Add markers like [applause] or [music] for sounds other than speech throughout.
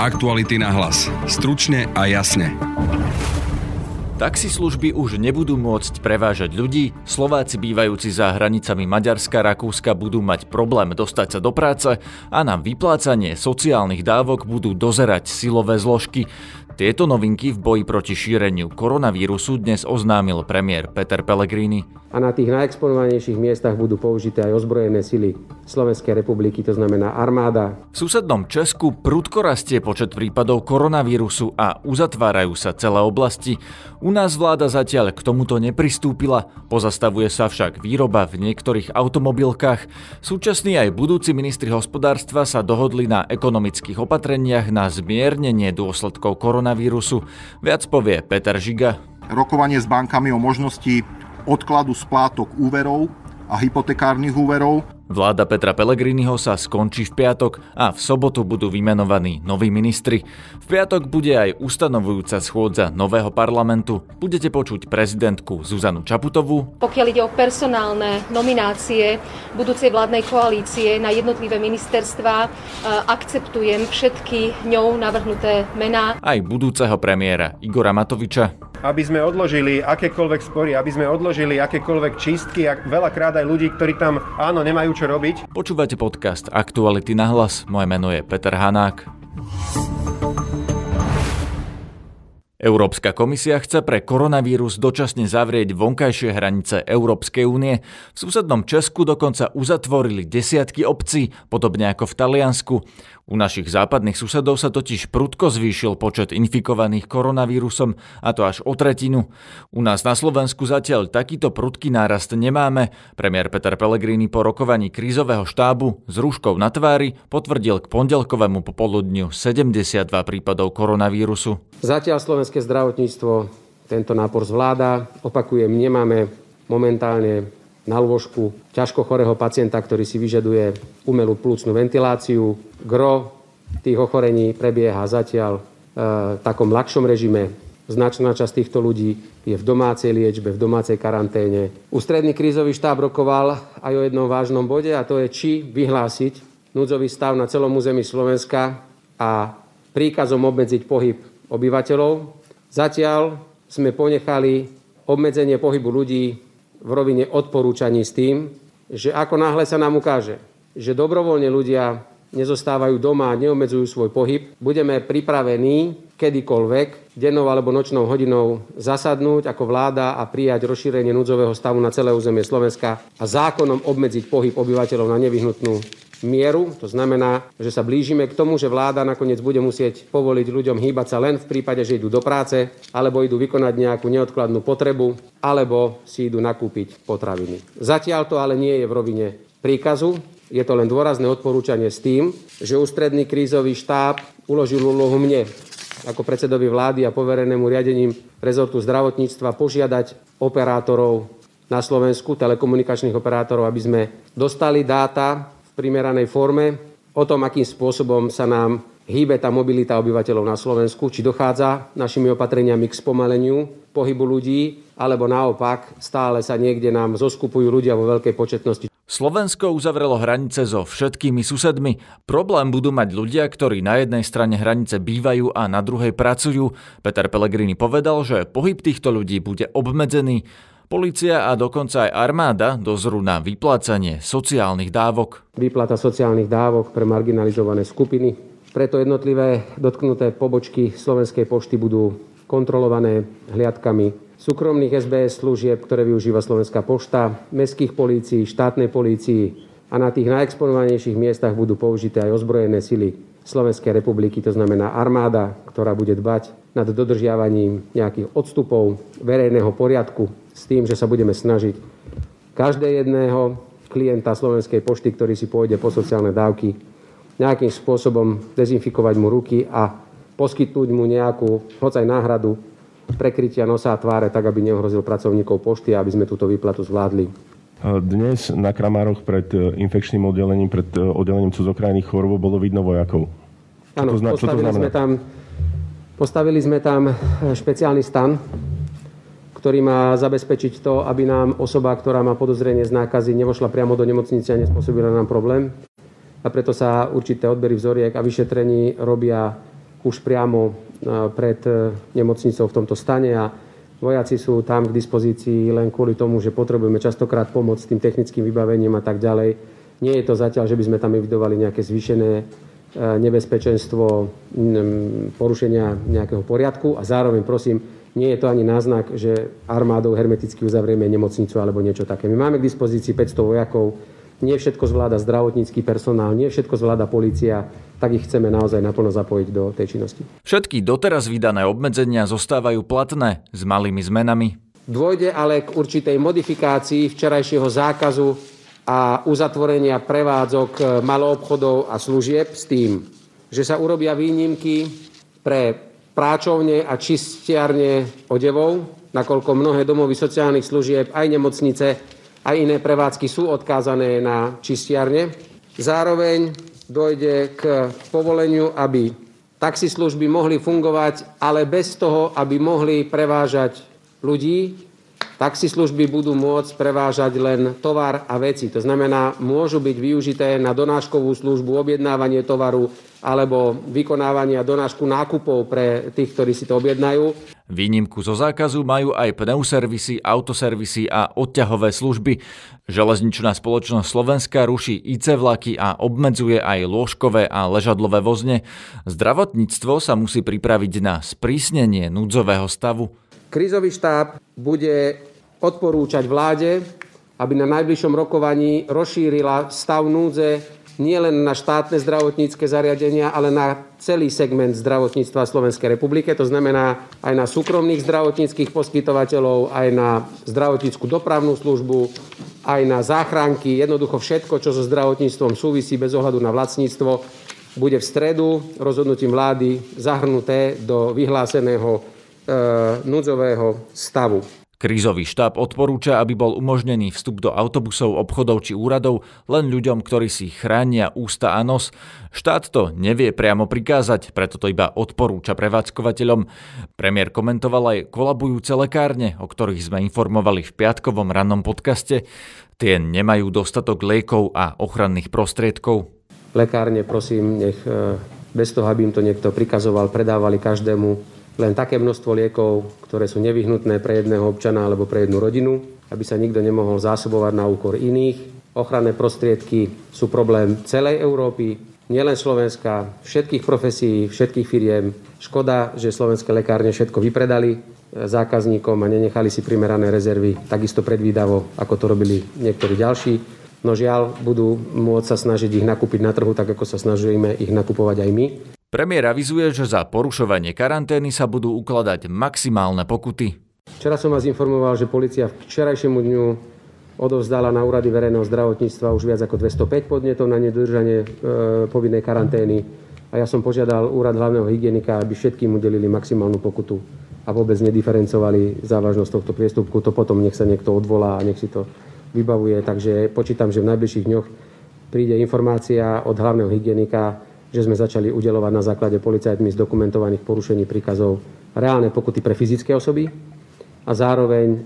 Aktuality na hlas. Stručne a jasne. Taxislužby už nebudú môcť prevážať ľudí, Slováci bývajúci za hranicami Maďarska, Rakúska budú mať problém dostať sa do práce a na vyplácanie sociálnych dávok budú dozerať silové zložky. Tieto novinky v boji proti šíreniu koronavírusu dnes oznámil premiér Peter Pellegrini. A na tých najexponovanejších miestach budú použité aj ozbrojené sily Slovenskej republiky, to znamená armáda. V susednom Česku prudko rastie počet prípadov koronavírusu a uzatvárajú sa celé oblasti. U nás vláda zatiaľ k tomuto nepristúpila, pozastavuje sa však výroba v niektorých automobilkách. Súčasní aj budúci ministri hospodárstva sa dohodli na ekonomických opatreniach na zmiernenie dôsledkov koronavírusu koronavírusu. Viac povie Peter Žiga. Rokovanie s bankami o možnosti odkladu splátok úverov a hypotekárnych úverov Vláda Petra Pellegriniho sa skončí v piatok a v sobotu budú vymenovaní noví ministri. V piatok bude aj ustanovujúca schôdza nového parlamentu. Budete počuť prezidentku Zuzanu Čaputovú. Pokiaľ ide o personálne nominácie budúcej vládnej koalície na jednotlivé ministerstva, e, akceptujem všetky ňou navrhnuté mená. Aj budúceho premiéra Igora Matoviča aby sme odložili akékoľvek spory, aby sme odložili akékoľvek čistky a veľakrát aj ľudí, ktorí tam áno, nemajú čo robiť. Počúvate podcast Aktuality na hlas. Moje meno je Peter Hanák. Európska komisia chce pre koronavírus dočasne zavrieť vonkajšie hranice Európskej únie. V susednom Česku dokonca uzatvorili desiatky obcí, podobne ako v Taliansku. U našich západných susedov sa totiž prudko zvýšil počet infikovaných koronavírusom, a to až o tretinu. U nás na Slovensku zatiaľ takýto prudký nárast nemáme. Premiér Peter Pellegrini po rokovaní krízového štábu s rúškou na tvári potvrdil k pondelkovému popoludniu 72 prípadov koronavírusu. Zatiaľ slovenské zdravotníctvo tento nápor zvláda. Opakujem, nemáme momentálne na lôžku ťažko chorého pacienta, ktorý si vyžaduje umelú plúcnu ventiláciu. Gro tých ochorení prebieha zatiaľ e, v takom ľahšom režime. Značná časť týchto ľudí je v domácej liečbe, v domácej karanténe. Ústredný krízový štáb rokoval aj o jednom vážnom bode a to je, či vyhlásiť núdzový stav na celom území Slovenska a príkazom obmedziť pohyb obyvateľov. Zatiaľ sme ponechali obmedzenie pohybu ľudí v rovine odporúčaní s tým, že ako náhle sa nám ukáže, že dobrovoľne ľudia nezostávajú doma a neobmedzujú svoj pohyb, budeme pripravení kedykoľvek, dennou alebo nočnou hodinou zasadnúť ako vláda a prijať rozšírenie núdzového stavu na celé územie Slovenska a zákonom obmedziť pohyb obyvateľov na nevyhnutnú mieru. To znamená, že sa blížime k tomu, že vláda nakoniec bude musieť povoliť ľuďom hýbať sa len v prípade, že idú do práce, alebo idú vykonať nejakú neodkladnú potrebu, alebo si idú nakúpiť potraviny. Zatiaľ to ale nie je v rovine príkazu, je to len dôrazné odporúčanie s tým, že ústredný krízový štáb uložil úlohu mne ako predsedovi vlády a poverenému riadením rezortu zdravotníctva požiadať operátorov na Slovensku, telekomunikačných operátorov, aby sme dostali dáta primeranej forme o tom, akým spôsobom sa nám hýbe tá mobilita obyvateľov na Slovensku, či dochádza našimi opatreniami k spomaleniu pohybu ľudí, alebo naopak stále sa niekde nám zoskupujú ľudia vo veľkej početnosti. Slovensko uzavrelo hranice so všetkými susedmi. Problém budú mať ľudia, ktorí na jednej strane hranice bývajú a na druhej pracujú. Peter Pellegrini povedal, že pohyb týchto ľudí bude obmedzený. Polícia a dokonca aj armáda dozrú na vyplácanie sociálnych dávok. Výplata sociálnych dávok pre marginalizované skupiny. Preto jednotlivé dotknuté pobočky Slovenskej pošty budú kontrolované hliadkami súkromných SBS služieb, ktoré využíva Slovenská pošta, mestských polícií, štátnej polícii a na tých najexponovanejších miestach budú použité aj ozbrojené sily Slovenskej republiky, to znamená armáda, ktorá bude dbať nad dodržiavaním nejakých odstupov verejného poriadku s tým, že sa budeme snažiť každé jedného klienta Slovenskej pošty, ktorý si pôjde po sociálne dávky, nejakým spôsobom dezinfikovať mu ruky a poskytnúť mu nejakú, hoď aj náhradu prekrytia nosa a tváre, tak aby neohrozil pracovníkov pošty, aby sme túto výplatu zvládli. Dnes na Kramároch pred e, infekčným oddelením, pred e, oddelením cudzokrajných chorôb bolo vidno vojakov. Áno, postavili, sme tam, postavili sme tam e, špeciálny stan, ktorý má zabezpečiť to, aby nám osoba, ktorá má podozrenie z nákazy, nevošla priamo do nemocnice a nespôsobila nám problém. A preto sa určité odbery vzoriek a vyšetrení robia už priamo pred nemocnicou v tomto stane a Vojaci sú tam k dispozícii len kvôli tomu, že potrebujeme častokrát pomoc s tým technickým vybavením a tak ďalej. Nie je to zatiaľ, že by sme tam evidovali nejaké zvýšené e, nebezpečenstvo porušenia nejakého poriadku a zároveň prosím, nie je to ani náznak, že armádou hermeticky uzavrieme nemocnicu alebo niečo také. My máme k dispozícii 500 vojakov, nie všetko zvláda zdravotnícky personál, nie všetko zvláda policia, tak ich chceme naozaj naplno zapojiť do tej činnosti. Všetky doteraz vydané obmedzenia zostávajú platné s malými zmenami. Dôjde ale k určitej modifikácii včerajšieho zákazu a uzatvorenia prevádzok maloobchodov a služieb s tým, že sa urobia výnimky pre práčovne a čistiarne odevov, nakoľko mnohé domovy sociálnych služieb, aj nemocnice a iné prevádzky sú odkázané na čistiarne. Zároveň dojde k povoleniu, aby taxislužby mohli fungovať, ale bez toho, aby mohli prevážať ľudí. Taxislužby budú môcť prevážať len tovar a veci. To znamená, môžu byť využité na donáškovú službu, objednávanie tovaru, alebo vykonávania donášku nákupov pre tých, ktorí si to objednajú. Výnimku zo zákazu majú aj pneuservisy, autoservisy a odťahové služby. Železničná spoločnosť Slovenska ruší IC vlaky a obmedzuje aj lôžkové a ležadlové vozne. Zdravotníctvo sa musí pripraviť na sprísnenie núdzového stavu. Krízový štáb bude odporúčať vláde, aby na najbližšom rokovaní rozšírila stav núdze nie len na štátne zdravotnícke zariadenia, ale na celý segment zdravotníctva Slovenskej republike. To znamená aj na súkromných zdravotníckých poskytovateľov, aj na zdravotníckú dopravnú službu, aj na záchranky. Jednoducho všetko, čo so zdravotníctvom súvisí bez ohľadu na vlastníctvo, bude v stredu rozhodnutím vlády zahrnuté do vyhláseného e, núdzového stavu. Krízový štáb odporúča, aby bol umožnený vstup do autobusov, obchodov či úradov len ľuďom, ktorí si chránia ústa a nos. Štát to nevie priamo prikázať, preto to iba odporúča prevádzkovateľom. Premiér komentoval aj kolabujúce lekárne, o ktorých sme informovali v piatkovom rannom podcaste. Tie nemajú dostatok liekov a ochranných prostriedkov. Lekárne, prosím, nech e, bez toho, aby im to niekto prikazoval, predávali každému len také množstvo liekov, ktoré sú nevyhnutné pre jedného občana alebo pre jednu rodinu, aby sa nikto nemohol zásobovať na úkor iných. Ochranné prostriedky sú problém celej Európy, nielen Slovenska, všetkých profesí, všetkých firiem. Škoda, že slovenské lekárne všetko vypredali zákazníkom a nenechali si primerané rezervy takisto predvídavo, ako to robili niektorí ďalší. No žiaľ, budú môcť sa snažiť ich nakúpiť na trhu, tak ako sa snažíme ich nakupovať aj my. Premiér avizuje, že za porušovanie karantény sa budú ukladať maximálne pokuty. Včera som vás informoval, že policia v včerajšiemu dňu odovzdala na úrady verejného zdravotníctva už viac ako 205 podnetov na nedodržanie e, povinnej karantény. A ja som požiadal úrad hlavného hygienika, aby všetkým udelili maximálnu pokutu a vôbec nediferencovali závažnosť tohto priestupku. To potom nech sa niekto odvolá a nech si to vybavuje. Takže počítam, že v najbližších dňoch príde informácia od hlavného hygienika, že sme začali udelovať na základe policajtmi zdokumentovaných porušení príkazov reálne pokuty pre fyzické osoby a zároveň e,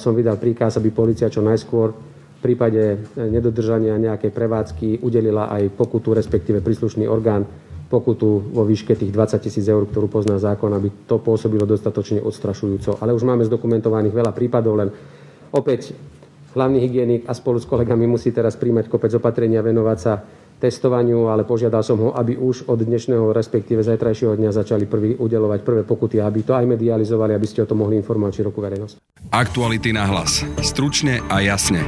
som vydal príkaz, aby policia čo najskôr v prípade e, nedodržania nejakej prevádzky udelila aj pokutu, respektíve príslušný orgán pokutu vo výške tých 20 tisíc eur, ktorú pozná zákon, aby to pôsobilo dostatočne odstrašujúco. Ale už máme zdokumentovaných veľa prípadov, len opäť hlavný hygienik a spolu s kolegami musí teraz príjmať kopec opatrenia, venovať sa testovaniu, ale požiadal som ho, aby už od dnešného, respektíve zajtrajšieho dňa začali prvý, udelovať prvé pokuty, aby to aj medializovali, aby ste o tom mohli informovať širokú verejnosť. Aktuality na hlas. Stručne a jasne.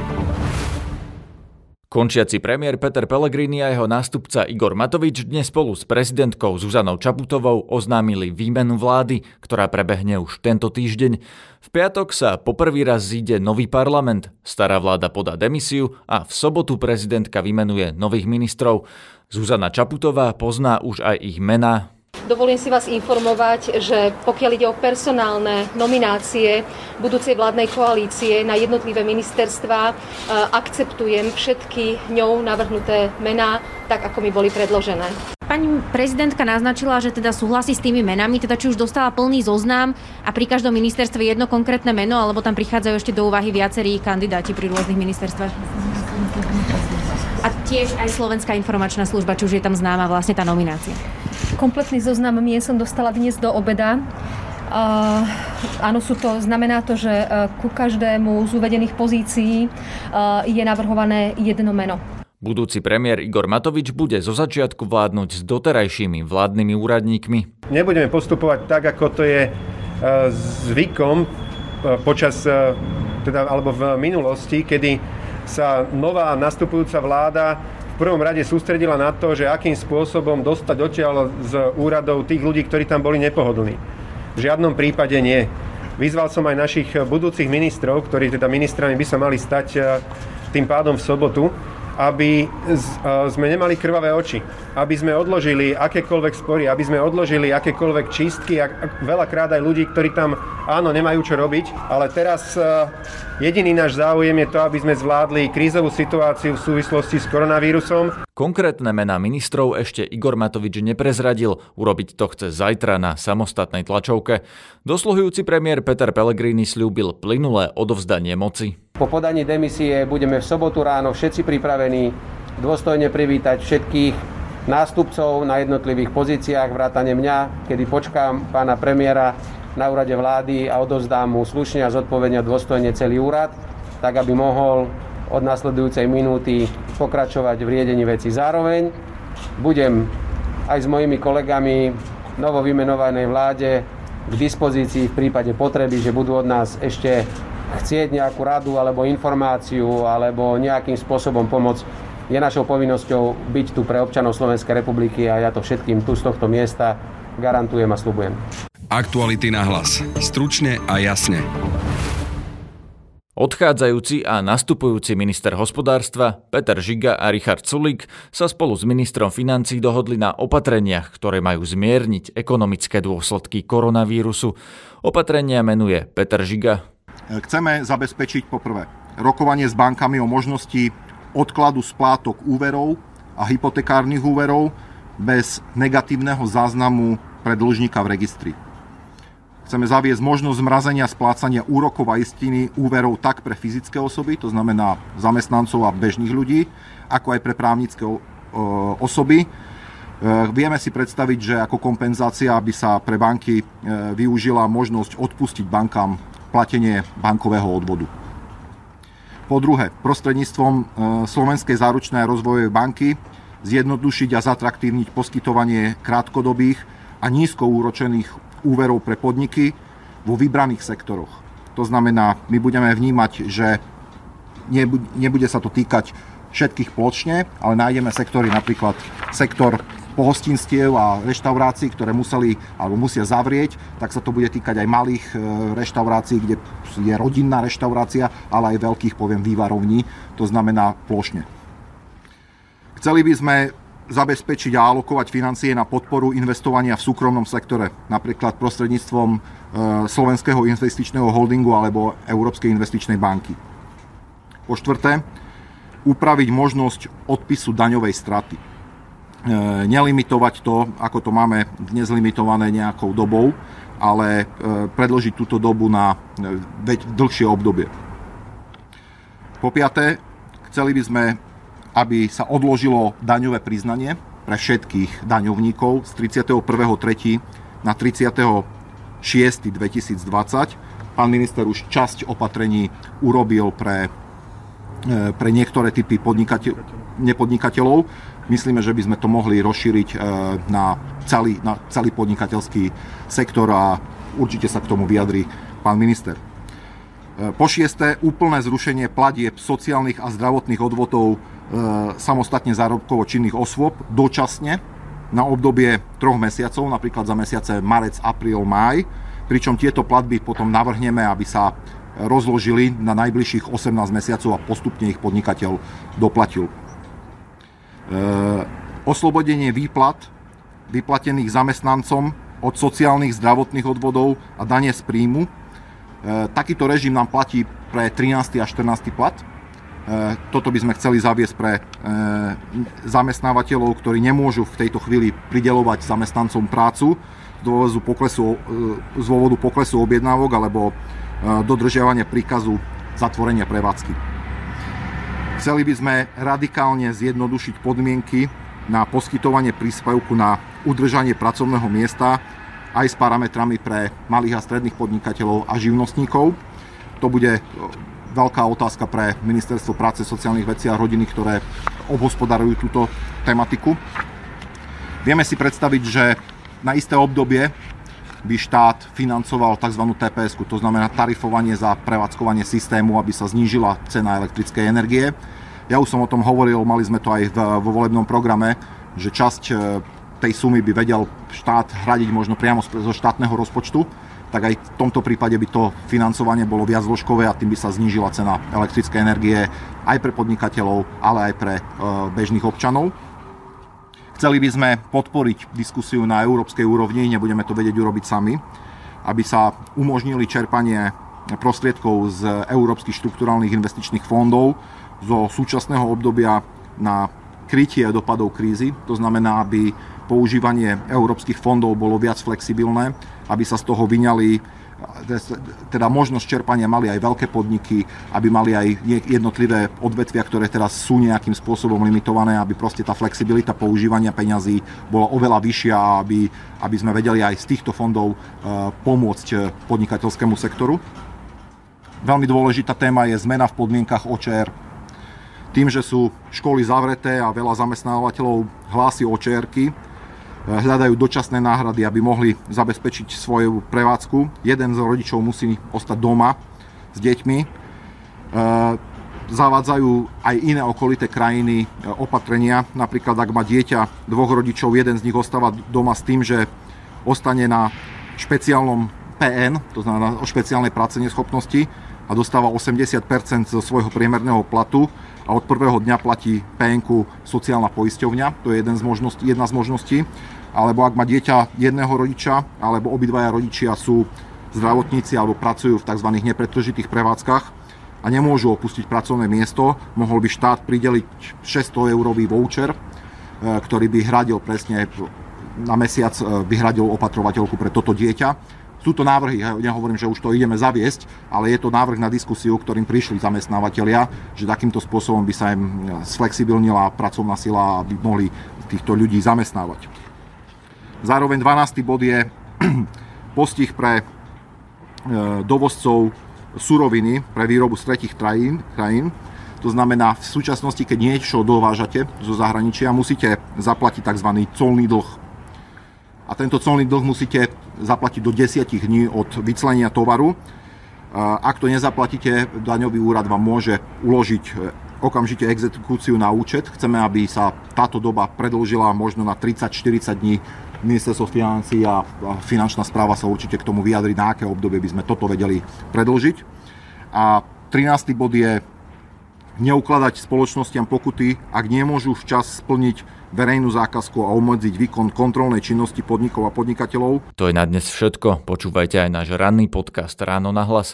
Končiaci premiér Peter Pellegrini a jeho nástupca Igor Matovič dnes spolu s prezidentkou Zuzanou Čaputovou oznámili výmenu vlády, ktorá prebehne už tento týždeň. V piatok sa poprvý raz zíde nový parlament, stará vláda podá demisiu a v sobotu prezidentka vymenuje nových ministrov. Zuzana Čaputová pozná už aj ich mená, Dovolím si vás informovať, že pokiaľ ide o personálne nominácie budúcej vládnej koalície na jednotlivé ministerstvá, e, akceptujem všetky ňou navrhnuté mená, tak ako mi boli predložené. Pani prezidentka naznačila, že teda súhlasí s tými menami, teda či už dostala plný zoznam a pri každom ministerstve jedno konkrétne meno, alebo tam prichádzajú ešte do úvahy viacerí kandidáti pri rôznych ministerstvách. A tiež aj Slovenská informačná služba, či už je tam známa vlastne tá nominácia. Kompletný zoznam mien som dostala dnes do obeda. Uh, áno, sú to, znamená to, že uh, ku každému z uvedených pozícií uh, je navrhované jedno meno. Budúci premiér Igor Matovič bude zo začiatku vládnuť s doterajšími vládnymi úradníkmi. Nebudeme postupovať tak, ako to je zvykom počas, teda, alebo v minulosti, kedy sa nová nastupujúca vláda v prvom rade sústredila na to, že akým spôsobom dostať odtiaľ z úradov tých ľudí, ktorí tam boli nepohodlní. V žiadnom prípade nie. Vyzval som aj našich budúcich ministrov, ktorí teda ministrami by sa mali stať eh, tým pádom v sobotu, aby sme nemali krvavé oči, aby sme odložili akékoľvek spory, aby sme odložili akékoľvek čistky a veľakrát aj ľudí, ktorí tam áno, nemajú čo robiť, ale teraz jediný náš záujem je to, aby sme zvládli krízovú situáciu v súvislosti s koronavírusom. Konkrétne mená ministrov ešte Igor Matovič neprezradil, urobiť to chce zajtra na samostatnej tlačovke. Dosluhujúci premiér Peter Pellegrini slúbil plynulé odovzdanie moci. Po podaní demisie budeme v sobotu ráno všetci pripravení dôstojne privítať všetkých nástupcov na jednotlivých pozíciách, vrátane mňa, kedy počkám pána premiéra na úrade vlády a odovzdám mu slušne a zodpovedne dôstojne celý úrad, tak aby mohol od nasledujúcej minúty pokračovať v riedení veci. Zároveň budem aj s mojimi kolegami novo vymenovanej vláde k dispozícii v prípade potreby, že budú od nás ešte chcieť nejakú radu alebo informáciu alebo nejakým spôsobom pomoc, je našou povinnosťou byť tu pre občanov Slovenskej republiky a ja to všetkým tu z tohto miesta garantujem a slubujem. Aktuality na hlas. Stručne a jasne. Odchádzajúci a nastupujúci minister hospodárstva Peter Žiga a Richard Sulik sa spolu s ministrom financí dohodli na opatreniach, ktoré majú zmierniť ekonomické dôsledky koronavírusu. Opatrenia menuje Peter Žiga, Chceme zabezpečiť poprvé rokovanie s bankami o možnosti odkladu splátok úverov a hypotekárnych úverov bez negatívneho záznamu pre dlžníka v registri. Chceme zaviesť možnosť zmrazenia splácania úrokov a istiny úverov tak pre fyzické osoby, to znamená zamestnancov a bežných ľudí, ako aj pre právnické osoby. E, vieme si predstaviť, že ako kompenzácia by sa pre banky e, využila možnosť odpustiť bankám platenie bankového odvodu. Po druhé, prostredníctvom e, Slovenskej záručnej rozvojovej banky zjednodušiť a zatraktívniť poskytovanie krátkodobých a nízko úročených úverov pre podniky vo vybraných sektoroch. To znamená, my budeme vnímať, že nebude sa to týkať všetkých pločne, ale nájdeme sektory, napríklad sektor pohostinstiev a reštaurácií, ktoré museli alebo musia zavrieť, tak sa to bude týkať aj malých e, reštaurácií, kde je rodinná reštaurácia, ale aj veľkých, poviem, vývarovní, to znamená plošne. Chceli by sme zabezpečiť a alokovať financie na podporu investovania v súkromnom sektore, napríklad prostredníctvom e, Slovenského investičného holdingu alebo Európskej investičnej banky. Po štvrté, upraviť možnosť odpisu daňovej straty nelimitovať to, ako to máme dnes limitované nejakou dobou, ale e, predložiť túto dobu na e, dlhšie obdobie. Po piaté, chceli by sme, aby sa odložilo daňové priznanie pre všetkých daňovníkov z 31.3. na 36.2020. Pán minister už časť opatrení urobil pre, pre niektoré typy podnikateľ, nepodnikateľov Myslíme, že by sme to mohli rozšíriť e, na celý, na celý podnikateľský sektor a určite sa k tomu vyjadri pán minister. E, po šiesté, úplné zrušenie platieb sociálnych a zdravotných odvodov e, samostatne zárobkovo činných osôb dočasne na obdobie troch mesiacov, napríklad za mesiace marec, apríl, máj, pričom tieto platby potom navrhneme, aby sa rozložili na najbližších 18 mesiacov a postupne ich podnikateľ doplatil. Eh, oslobodenie výplat vyplatených zamestnancom od sociálnych zdravotných odvodov a dane z príjmu. Eh, takýto režim nám platí pre 13. a 14. plat. Eh, toto by sme chceli zaviesť pre zamestnávateľov, ktorí nemôžu v tejto chvíli pridelovať zamestnancom prácu z dôvodu poklesu, z dôvodu poklesu objednávok alebo dodržiavania príkazu zatvorenia prevádzky. Chceli by sme radikálne zjednodušiť podmienky na poskytovanie príspevku na udržanie pracovného miesta aj s parametrami pre malých a stredných podnikateľov a živnostníkov. To bude veľká otázka pre Ministerstvo práce, sociálnych vecí a rodiny, ktoré obhospodarujú túto tematiku. Vieme si predstaviť, že na isté obdobie by štát financoval tzv. TPS, to znamená tarifovanie za prevádzkovanie systému, aby sa znížila cena elektrickej energie. Ja už som o tom hovoril, mali sme to aj vo volebnom programe, že časť e, tej sumy by vedel štát hradiť možno priamo zo štátneho rozpočtu, tak aj v tomto prípade by to financovanie bolo viac zložkové a tým by sa znížila cena elektrickej energie aj pre podnikateľov, ale aj pre e, bežných občanov. Chceli by sme podporiť diskusiu na európskej úrovni, nebudeme to vedieť urobiť sami, aby sa umožnili čerpanie prostriedkov z európskych štrukturálnych investičných fondov zo súčasného obdobia na krytie dopadov krízy. To znamená, aby používanie európskych fondov bolo viac flexibilné, aby sa z toho vyňali teda možnosť čerpania mali aj veľké podniky, aby mali aj jednotlivé odvetvia, ktoré teraz sú nejakým spôsobom limitované, aby proste tá flexibilita používania peňazí bola oveľa vyššia, aby, aby sme vedeli aj z týchto fondov e, pomôcť e, podnikateľskému sektoru. Veľmi dôležitá téma je zmena v podmienkach OČR. Tým, že sú školy zavreté a veľa zamestnávateľov hlási OČRky, hľadajú dočasné náhrady, aby mohli zabezpečiť svoju prevádzku. Jeden z rodičov musí ostať doma s deťmi. E, zavádzajú aj iné okolité krajiny e, opatrenia. Napríklad, ak má dieťa dvoch rodičov, jeden z nich ostáva doma s tým, že ostane na špeciálnom PN, to znamená o špeciálnej práce neschopnosti a dostáva 80% zo svojho priemerného platu a od prvého dňa platí PN sociálna poisťovňa, to je jeden z možností, jedna z možností. Alebo ak má dieťa jedného rodiča, alebo obidvaja rodičia sú zdravotníci alebo pracujú v tzv. nepretržitých prevádzkach a nemôžu opustiť pracovné miesto, mohol by štát prideliť 600 eurový voucher, e, ktorý by hradil presne na mesiac e, by hradil opatrovateľku pre toto dieťa sú to návrhy, ja nehovorím, že už to ideme zaviesť, ale je to návrh na diskusiu, ktorým prišli zamestnávateľia, že takýmto spôsobom by sa im sflexibilnila pracovná sila, aby mohli týchto ľudí zamestnávať. Zároveň 12. bod je [clears throat] postih pre e, dovozcov suroviny pre výrobu z tretich krajín, krajín. To znamená, v súčasnosti, keď niečo dovážate zo zahraničia, musíte zaplatiť tzv. colný dlh. A tento colný dlh musíte zaplatiť do 10 dní od vyclenia tovaru. Ak to nezaplatíte, daňový úrad vám môže uložiť e, okamžite exekúciu na účet. Chceme, aby sa táto doba predlžila možno na 30-40 dní. Ministerstvo financí a finančná správa sa určite k tomu vyjadri, na aké obdobie by sme toto vedeli predlžiť. A 13. bod je neukladať spoločnostiam pokuty, ak nemôžu včas splniť verejnú zákazku a obmedziť výkon kontrolnej činnosti podnikov a podnikateľov. To je na dnes všetko. Počúvajte aj náš ranný podcast Ráno na hlas.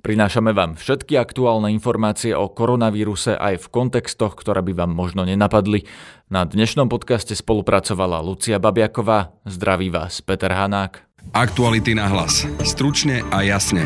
Prinášame vám všetky aktuálne informácie o koronavíruse aj v kontextoch, ktoré by vám možno nenapadli. Na dnešnom podcaste spolupracovala Lucia Babiaková. Zdraví vás Peter Hanák. Aktuality na hlas. Stručne a jasne.